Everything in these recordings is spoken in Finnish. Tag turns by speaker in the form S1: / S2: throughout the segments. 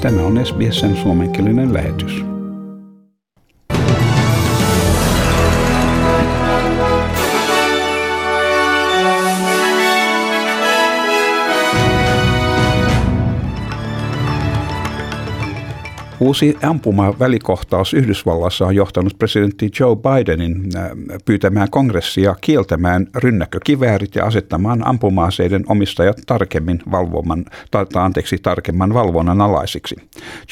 S1: Tämä on SBSn suomenkielinen lähetys. Uusi ampuma välikohtaus Yhdysvallassa on johtanut presidentti Joe Bidenin äh, pyytämään kongressia kieltämään rynnäkkökiväärit ja asettamaan ampuma-aseiden omistajat tarkemmin valvoman, tai, anteeksi, tarkemman valvonnan alaisiksi.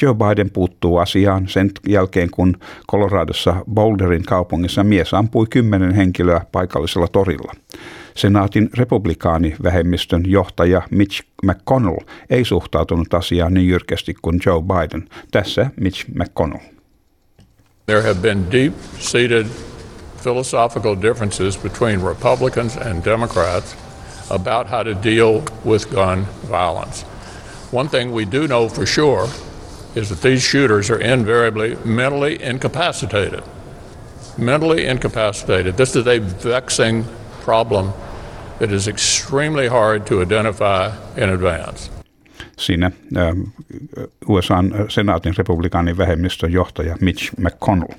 S1: Joe Biden puuttuu asiaan sen jälkeen, kun Coloradossa Boulderin kaupungissa mies ampui kymmenen henkilöä paikallisella torilla. Senaatin republikaanivähemmistön johtaja Mitch McConnell ei suhtautunut asiaan niin jyrkästi kuin Joe Biden. Tässä Mitch McConnell.
S2: There have been deep-seated philosophical differences between Republicans and Democrats about how to deal with gun violence. One thing we do know for sure is that these shooters are invariably mentally incapacitated. Mentally incapacitated. This is a vexing problem that is extremely hard to identify in advance.
S1: Siinä USAn senaatin republikaanin vähemmistön johtaja Mitch McConnell.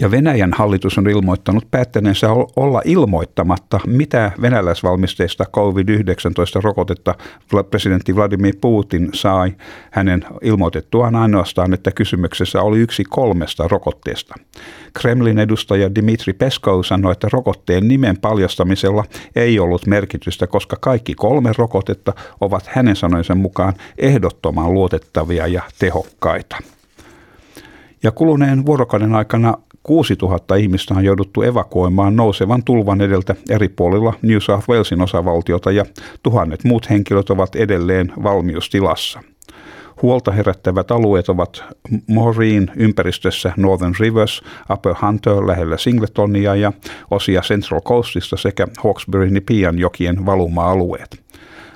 S1: Ja Venäjän hallitus on ilmoittanut päättäneensä olla ilmoittamatta, mitä venäläisvalmisteista COVID-19-rokotetta presidentti Vladimir Putin sai hänen ilmoitettuaan ainoastaan, että kysymyksessä oli yksi kolmesta rokotteesta. Kremlin edustaja Dimitri Peskov sanoi, että rokotteen nimen paljastamisella ei ollut merkitystä, koska kaikki kolme rokotetta ovat hänen sanojensa mukaan ehdottoman luotettavia ja tehokkaita. Ja kuluneen vuorokauden aikana 6000 ihmistä on jouduttu evakuoimaan nousevan tulvan edeltä eri puolilla New South Walesin osavaltiota ja tuhannet muut henkilöt ovat edelleen valmiustilassa. Huolta herättävät alueet ovat Maureen ympäristössä Northern Rivers, Upper Hunter lähellä Singletonia ja osia Central Coastista sekä Hawkesbury Nipian jokien valuma-alueet.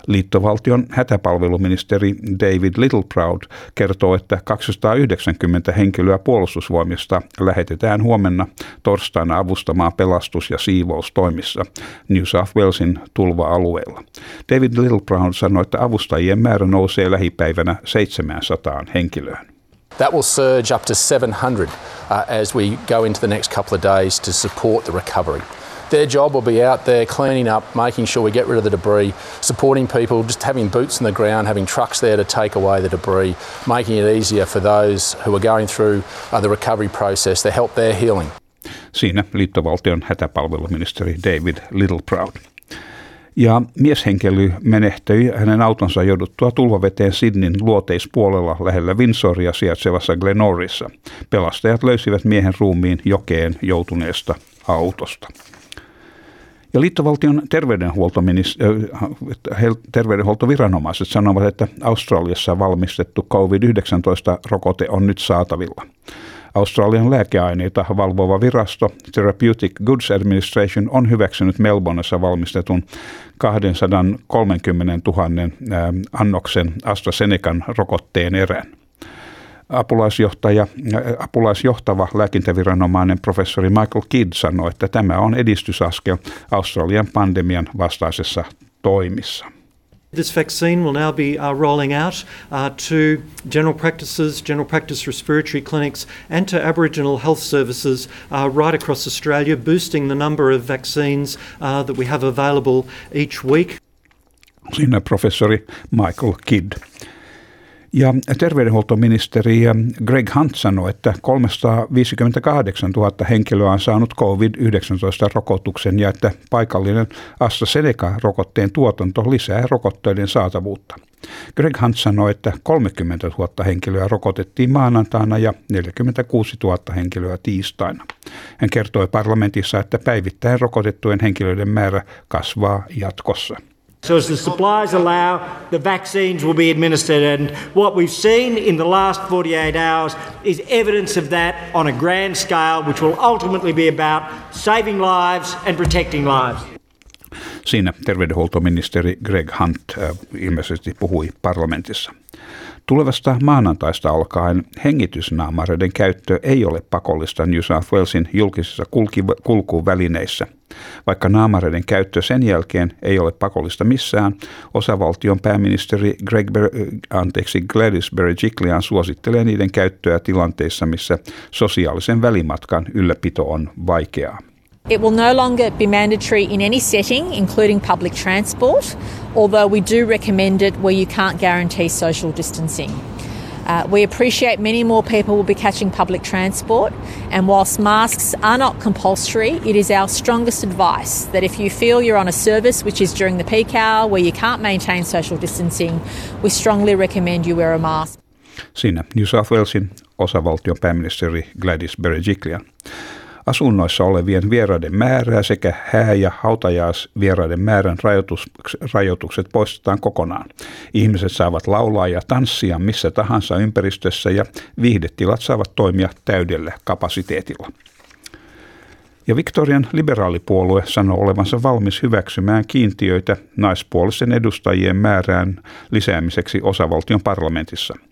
S1: Liittovaltion hätäpalveluministeri David Littleproud kertoo, että 290 henkilöä puolustusvoimista lähetetään huomenna torstaina avustamaan pelastus- ja siivoustoimissa New South Walesin tulva-alueella. David Littleproud sanoi, että avustajien määrä nousee lähipäivänä 700 henkilöön.
S3: That will surge up to 700 uh, as we go into the next couple of days to support the recovery. Their job will be out there cleaning up, making sure we get rid of the debris, supporting people, just having boots on the ground, having trucks there to take away the debris, making it easier for those who are going through uh, the recovery process to help their healing.
S1: Siinä liittovaltion hätäpalveluministeri David Littleproud. Ja mieshenkilö menehtyi hänen autonsa jouduttua tulvaveteen Sydneyn luoteispuolella lähellä Windsoria sijaitsevassa Glenorissa. Pelastajat löysivät miehen ruumiin jokeen joutuneesta autosta. Ja liittovaltion terveydenhuoltoviranomaiset sanovat, että Australiassa valmistettu COVID-19-rokote on nyt saatavilla. Australian lääkeaineita valvova virasto Therapeutic Goods Administration on hyväksynyt Melbourneissa valmistetun 230 000 annoksen AstraZenecan rokotteen erän apulaisjohtaja, apulaisjohtava lääkintäviranomainen professori Michael Kidd sanoi, että tämä on edistysaskel Australian pandemian vastaisessa toimissa.
S4: This vaccine will now be uh, rolling out uh, to general practices, general practice respiratory clinics, and to Aboriginal health services uh, right across Australia, boosting the number of vaccines uh, that we have available each week.
S1: Siinä professori Michael Kidd. Ja terveydenhuoltoministeri Greg Hunt sanoi, että 358 000 henkilöä on saanut COVID-19-rokotuksen ja että paikallinen AstraZeneca-rokotteen tuotanto lisää rokotteiden saatavuutta. Greg Hunt sanoi, että 30 000 henkilöä rokotettiin maanantaina ja 46 000 henkilöä tiistaina. Hän kertoi parlamentissa, että päivittäin rokotettujen henkilöiden määrä kasvaa jatkossa.
S5: So, as the supplies allow, the vaccines will be administered. And what we've seen in the last 48 hours is evidence of that on a grand scale, which will ultimately be about saving lives and protecting lives.
S1: Siinä terveydenhuoltoministeri Greg Hunt äh, ilmeisesti puhui parlamentissa. Tulevasta maanantaista alkaen hengitysnaamareiden käyttö ei ole pakollista New South Walesin julkisissa kulkuvälineissä. Vaikka naamareiden käyttö sen jälkeen ei ole pakollista missään, osavaltion pääministeri Greg Ber- anteeksi, Gladys Berejiklian suosittelee niiden käyttöä tilanteissa, missä sosiaalisen välimatkan ylläpito on vaikeaa.
S6: It will no longer be mandatory in any setting, including public transport, although we do recommend it where you can't guarantee social distancing. Uh, we appreciate many more people will be catching public transport, and whilst masks are not compulsory, it is our strongest advice that if you feel you're on a service which is during the peak hour where you can't maintain social distancing, we strongly recommend you wear a mask.
S1: Siinä New South Walesin osavaltion pääministeri Gladys Berejiklian. Asunnoissa olevien vieraiden määrää sekä hää- ja hautajaisvieraiden määrän rajoitukset poistetaan kokonaan. Ihmiset saavat laulaa ja tanssia missä tahansa ympäristössä ja viihdetilat saavat toimia täydellä kapasiteetilla. Ja Victorian liberaalipuolue sanoo olevansa valmis hyväksymään kiintiöitä naispuolisten edustajien määrään lisäämiseksi osavaltion parlamentissa –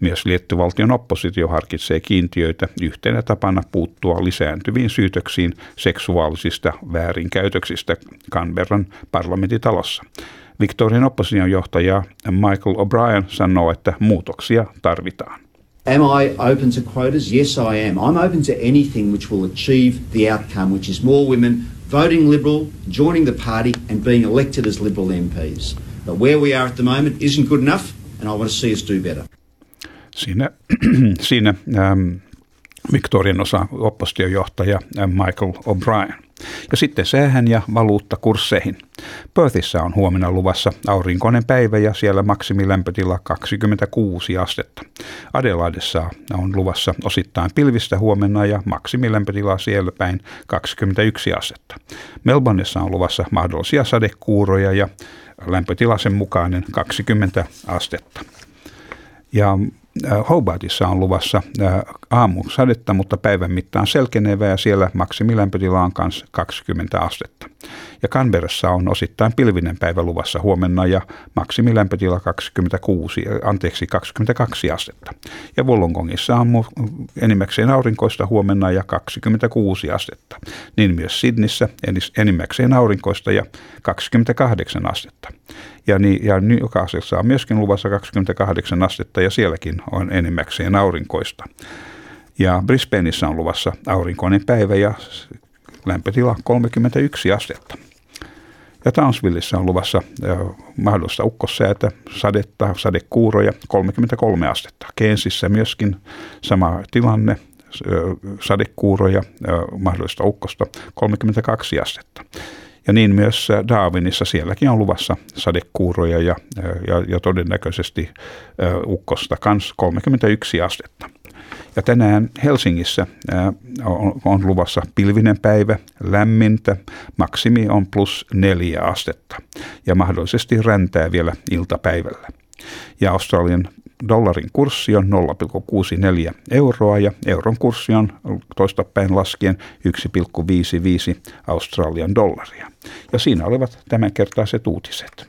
S1: myös liettuvaltion oppositio harkitsee kiintiöitä yhtenä tapana puuttua lisääntyviin syytöksiin seksuaalisista väärinkäytöksistä Canberran parlamentitalossa. Victorian opposition johtaja Michael O'Brien sanoo, että muutoksia tarvitaan.
S7: Am I open to quotas? Yes, I am. I'm open to anything which will achieve the outcome, which is more women voting Liberal, joining the party, and being elected as Liberal MPs. But where we are at the moment isn't good enough, and I want to see us do better
S1: siinä, siinä ähm, Victorian osa oppositiojohtaja Michael O'Brien. Ja sitten säähän ja valuuttakursseihin. Perthissä on huomenna luvassa aurinkoinen päivä ja siellä maksimilämpötila 26 astetta. Adelaidessa on luvassa osittain pilvistä huomenna ja maksimilämpötila siellä päin 21 astetta. Melbourneissa on luvassa mahdollisia sadekuuroja ja lämpötila sen mukainen 20 astetta. Ja Hobartissa on luvassa äh, aamu sadetta, mutta päivän mittaan selkenevää ja siellä maksimilämpötila on myös 20 astetta. Ja Canberrassa on osittain pilvinen päivä luvassa huomenna ja maksimilämpötila 26, äh, anteeksi 22 astetta. Ja Wollongongissa on enimmäkseen aurinkoista huomenna ja 26 astetta. Niin myös Sydnissä enimmäkseen aurinkoista ja 28 astetta. Ja, niin, ja Newcastlessa on myöskin luvassa 28 astetta ja sielläkin on enimmäkseen aurinkoista. Ja Brisbaneissa on luvassa aurinkoinen päivä ja lämpötila 31 astetta. Ja Townsvilleissa on luvassa mahdollista ukkossäätä, sadetta, sadekuuroja 33 astetta. Keensissä myöskin sama tilanne, sadekuuroja, mahdollista ukkosta 32 astetta. Ja niin myös Darwinissa, sielläkin on luvassa sadekuuroja ja, ja, ja todennäköisesti ukkosta kans 31 astetta. Ja tänään Helsingissä on, luvassa pilvinen päivä, lämmintä, maksimi on plus neljä astetta ja mahdollisesti räntää vielä iltapäivällä. Ja Australian dollarin kurssi on 0,64 euroa ja euron kurssi on toistapäin laskien 1,55 Australian dollaria. Ja siinä olivat tämänkertaiset uutiset.